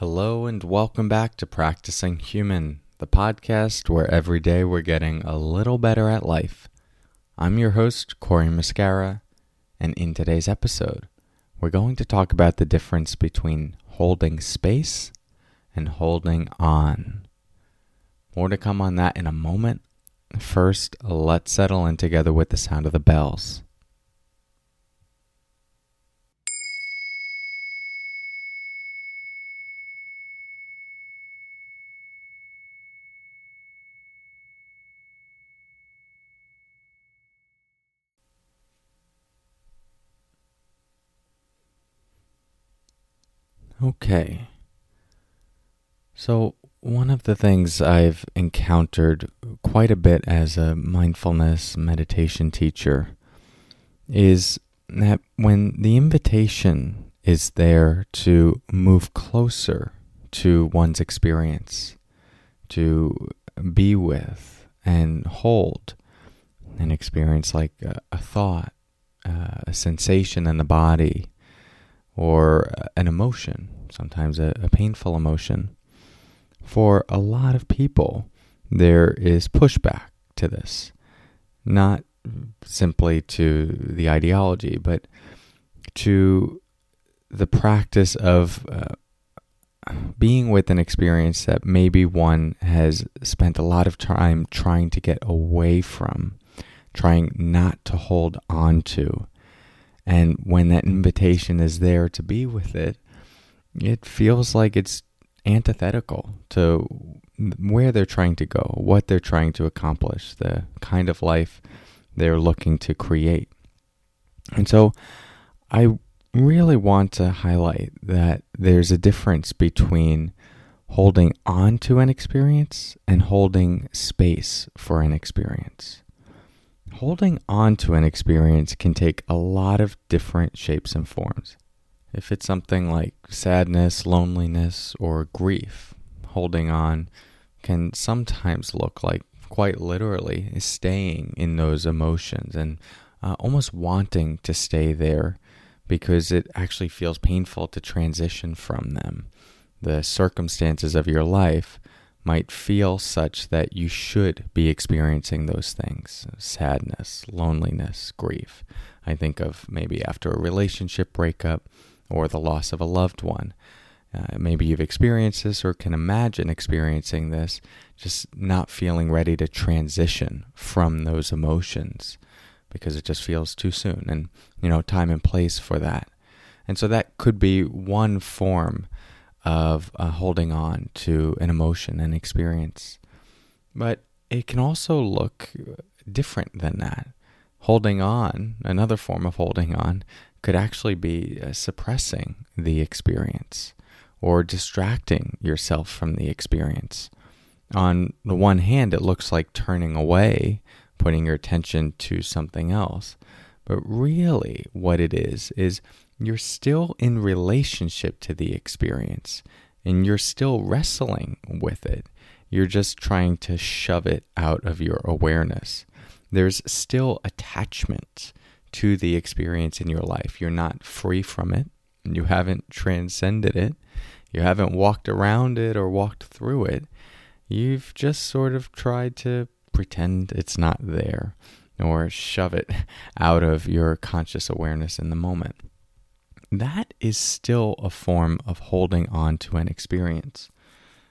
Hello, and welcome back to Practicing Human, the podcast where every day we're getting a little better at life. I'm your host, Cory Muscara, and in today's episode, we're going to talk about the difference between holding space and holding on. More to come on that in a moment. First, let's settle in together with the sound of the bells. Okay. So, one of the things I've encountered quite a bit as a mindfulness meditation teacher is that when the invitation is there to move closer to one's experience, to be with and hold an experience like a, a thought, uh, a sensation in the body, or an emotion, sometimes a, a painful emotion. For a lot of people, there is pushback to this, not simply to the ideology, but to the practice of uh, being with an experience that maybe one has spent a lot of time trying to get away from, trying not to hold on to. And when that invitation is there to be with it, it feels like it's antithetical to where they're trying to go, what they're trying to accomplish, the kind of life they're looking to create. And so I really want to highlight that there's a difference between holding on to an experience and holding space for an experience. Holding on to an experience can take a lot of different shapes and forms. If it's something like sadness, loneliness, or grief, holding on can sometimes look like quite literally staying in those emotions and uh, almost wanting to stay there because it actually feels painful to transition from them. The circumstances of your life might feel such that you should be experiencing those things sadness, loneliness, grief. I think of maybe after a relationship breakup or the loss of a loved one. Uh, maybe you've experienced this or can imagine experiencing this, just not feeling ready to transition from those emotions because it just feels too soon and, you know, time and place for that. And so that could be one form of uh, holding on to an emotion and experience. But it can also look different than that. Holding on, another form of holding on, could actually be uh, suppressing the experience or distracting yourself from the experience. On the one hand, it looks like turning away, putting your attention to something else. But really, what it is, is you're still in relationship to the experience and you're still wrestling with it. You're just trying to shove it out of your awareness. There's still attachment to the experience in your life. You're not free from it. You haven't transcended it. You haven't walked around it or walked through it. You've just sort of tried to pretend it's not there or shove it out of your conscious awareness in the moment that is still a form of holding on to an experience.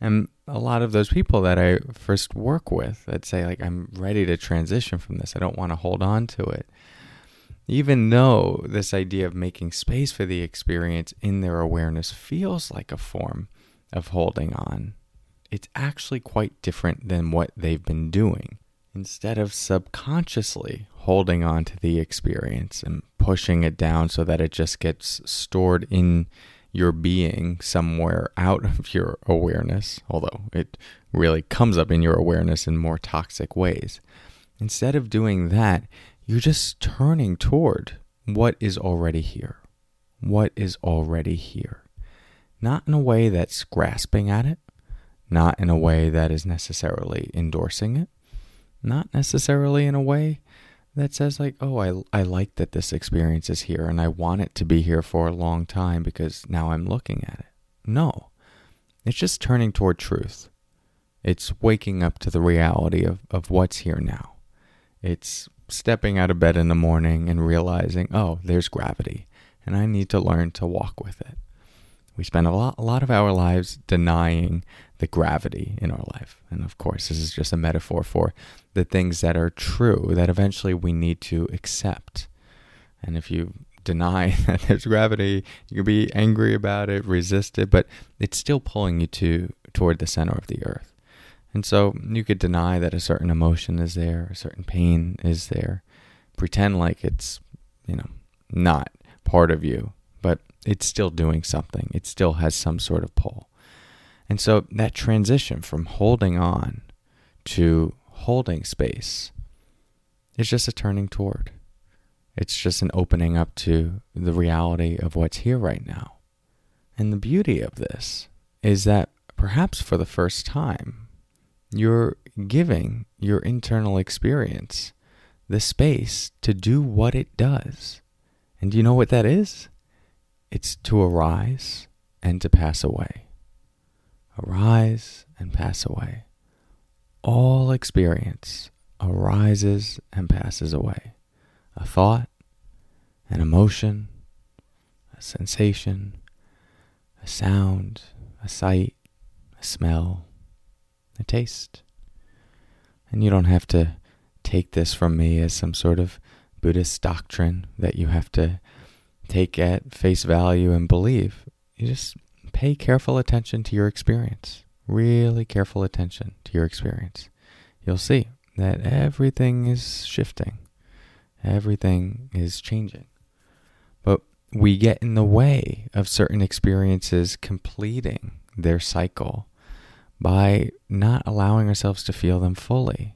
And a lot of those people that I first work with that say, like, I'm ready to transition from this, I don't want to hold on to it. Even though this idea of making space for the experience in their awareness feels like a form of holding on, it's actually quite different than what they've been doing. Instead of subconsciously holding on to the experience and pushing it down so that it just gets stored in your being somewhere out of your awareness, although it really comes up in your awareness in more toxic ways. Instead of doing that, you're just turning toward what is already here. What is already here. Not in a way that's grasping at it, not in a way that is necessarily endorsing it, not necessarily in a way that says like oh I, I like that this experience is here and i want it to be here for a long time because now i'm looking at it no it's just turning toward truth. It's waking up to the reality of, of what's here now. It's stepping out of bed in the morning and realizing, oh, there's gravity, and I need to learn to walk with it. We spend a lot, a lot of our lives denying the gravity in our life. And of course, this is just a metaphor for the things that are true that eventually we need to accept. And if you deny that there's gravity, you can be angry about it, resist it, but it's still pulling you to toward the center of the earth. And so you could deny that a certain emotion is there, a certain pain is there, pretend like it's, you know, not part of you, but it's still doing something. It still has some sort of pull. And so that transition from holding on to holding space is just a turning toward. It's just an opening up to the reality of what's here right now. And the beauty of this is that perhaps for the first time, you're giving your internal experience the space to do what it does. And do you know what that is? It's to arise and to pass away. Arise and pass away. All experience arises and passes away. A thought, an emotion, a sensation, a sound, a sight, a smell, a taste. And you don't have to take this from me as some sort of Buddhist doctrine that you have to take at face value and believe. You just pay careful attention to your experience. Really careful attention to your experience. You'll see that everything is shifting, everything is changing. But we get in the way of certain experiences completing their cycle by not allowing ourselves to feel them fully,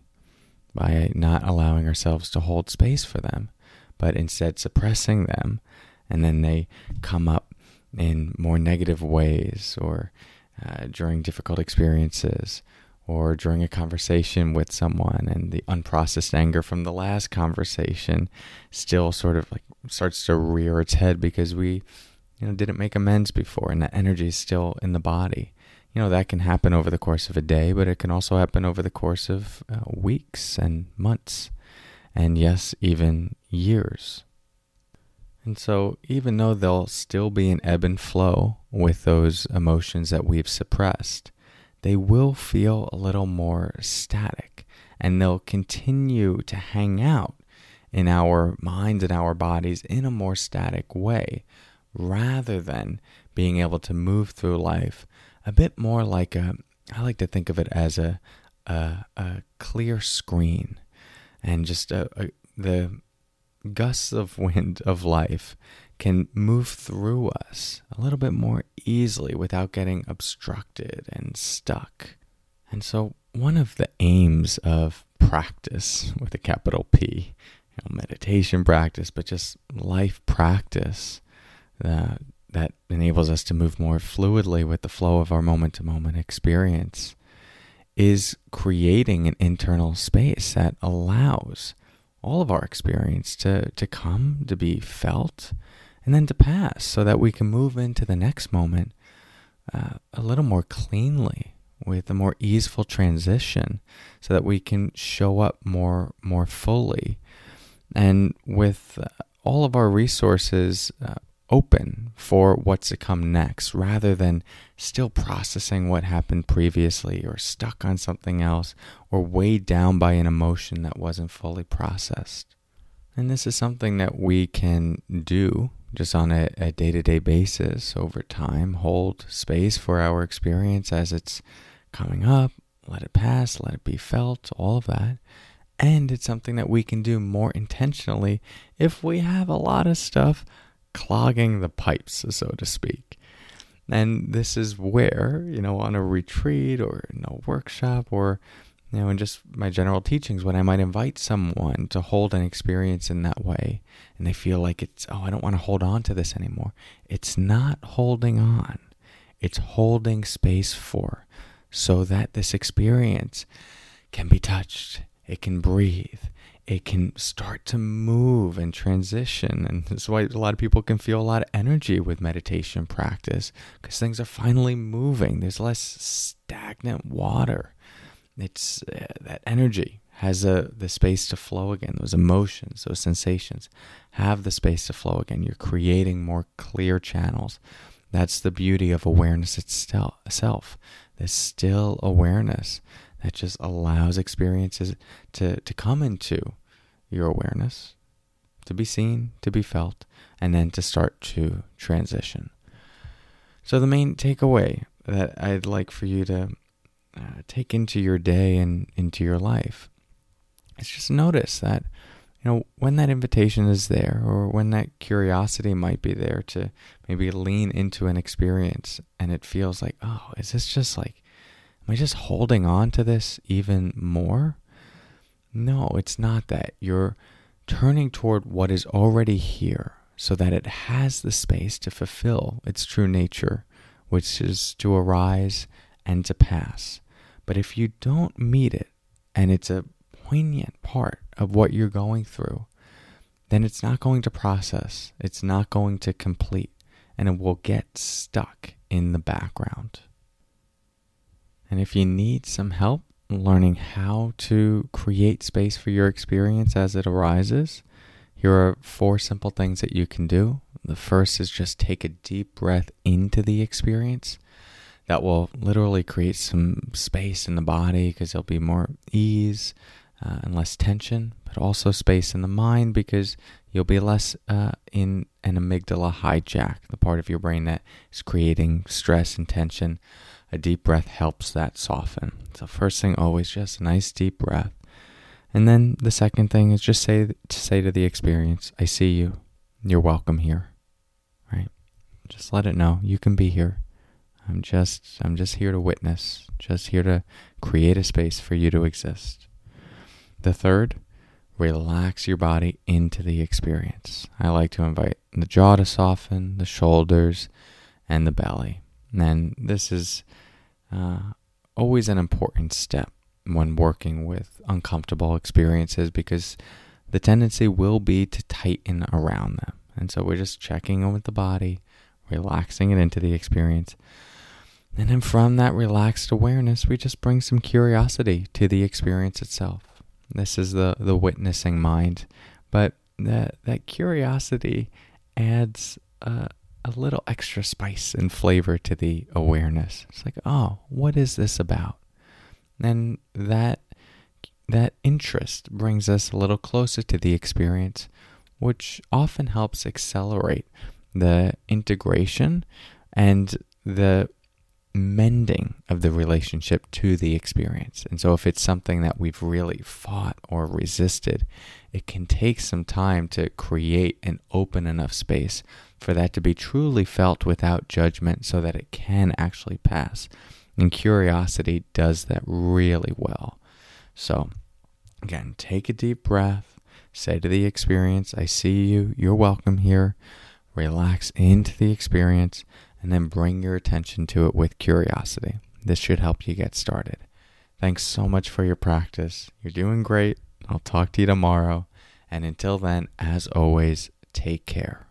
by not allowing ourselves to hold space for them, but instead suppressing them, and then they come up in more negative ways or uh, during difficult experiences or during a conversation with someone and the unprocessed anger from the last conversation still sort of like starts to rear its head because we you know didn't make amends before and that energy is still in the body you know, that can happen over the course of a day, but it can also happen over the course of uh, weeks and months, and yes, even years. And so, even though there'll still be an ebb and flow with those emotions that we've suppressed, they will feel a little more static and they'll continue to hang out in our minds and our bodies in a more static way rather than being able to move through life a bit more like a, I like to think of it as a, a, a clear screen and just a, a, the gusts of wind of life can move through us a little bit more easily without getting obstructed and stuck. And so, one of the aims of practice with a capital P, you know, meditation practice, but just life practice, uh, that enables us to move more fluidly with the flow of our moment to moment experience is creating an internal space that allows all of our experience to, to come, to be felt, and then to pass so that we can move into the next moment uh, a little more cleanly with a more easeful transition so that we can show up more more fully. And with uh, all of our resources uh, open for what's to come next rather than still processing what happened previously or stuck on something else or weighed down by an emotion that wasn't fully processed. And this is something that we can do just on a day to day basis over time, hold space for our experience as it's coming up, let it pass, let it be felt, all of that. And it's something that we can do more intentionally if we have a lot of stuff clogging the pipes, so to speak. And this is where, you know, on a retreat or in a workshop or, you know, in just my general teachings, when I might invite someone to hold an experience in that way and they feel like it's, oh, I don't want to hold on to this anymore. It's not holding on, it's holding space for so that this experience can be touched, it can breathe, it can start to move and transition. And that's why a lot of people can feel a lot of energy with meditation practice because things are finally moving. There's less stagnant water. It's uh, that energy has a the space to flow again. Those emotions, those sensations have the space to flow again. You're creating more clear channels. That's the beauty of awareness itself. This still awareness that just allows experiences to, to come into your awareness, to be seen, to be felt, and then to start to transition. So, the main takeaway that I'd like for you to uh, take into your day and into your life is just notice that, you know, when that invitation is there or when that curiosity might be there to maybe lean into an experience and it feels like, oh, is this just like, am I just holding on to this even more? No, it's not that. You're turning toward what is already here so that it has the space to fulfill its true nature, which is to arise and to pass. But if you don't meet it, and it's a poignant part of what you're going through, then it's not going to process, it's not going to complete, and it will get stuck in the background. And if you need some help learning how to create space for your experience as it arises, here are four simple things that you can do. The first is just take a deep breath into the experience. That will literally create some space in the body because there'll be more ease uh, and less tension, but also space in the mind because you'll be less uh, in an amygdala hijack, the part of your brain that is creating stress and tension a deep breath helps that soften. So first thing always just a nice deep breath. And then the second thing is just say to say to the experience, I see you. You're welcome here. Right? Just let it know you can be here. I'm just I'm just here to witness, just here to create a space for you to exist. The third, relax your body into the experience. I like to invite the jaw to soften, the shoulders, and the belly. And this is uh, always an important step when working with uncomfortable experiences because the tendency will be to tighten around them. And so we're just checking in with the body, relaxing it into the experience. And then from that relaxed awareness, we just bring some curiosity to the experience itself. This is the, the witnessing mind. But that, that curiosity adds uh, a little extra spice and flavor to the awareness. It's like, oh, what is this about? And that that interest brings us a little closer to the experience, which often helps accelerate the integration and the mending of the relationship to the experience. And so, if it's something that we've really fought or resisted, it can take some time to create an open enough space for that to be truly felt without judgment so that it can actually pass. And curiosity does that really well. So, again, take a deep breath, say to the experience, I see you, you're welcome here. Relax into the experience and then bring your attention to it with curiosity. This should help you get started. Thanks so much for your practice. You're doing great. I'll talk to you tomorrow. And until then, as always, take care.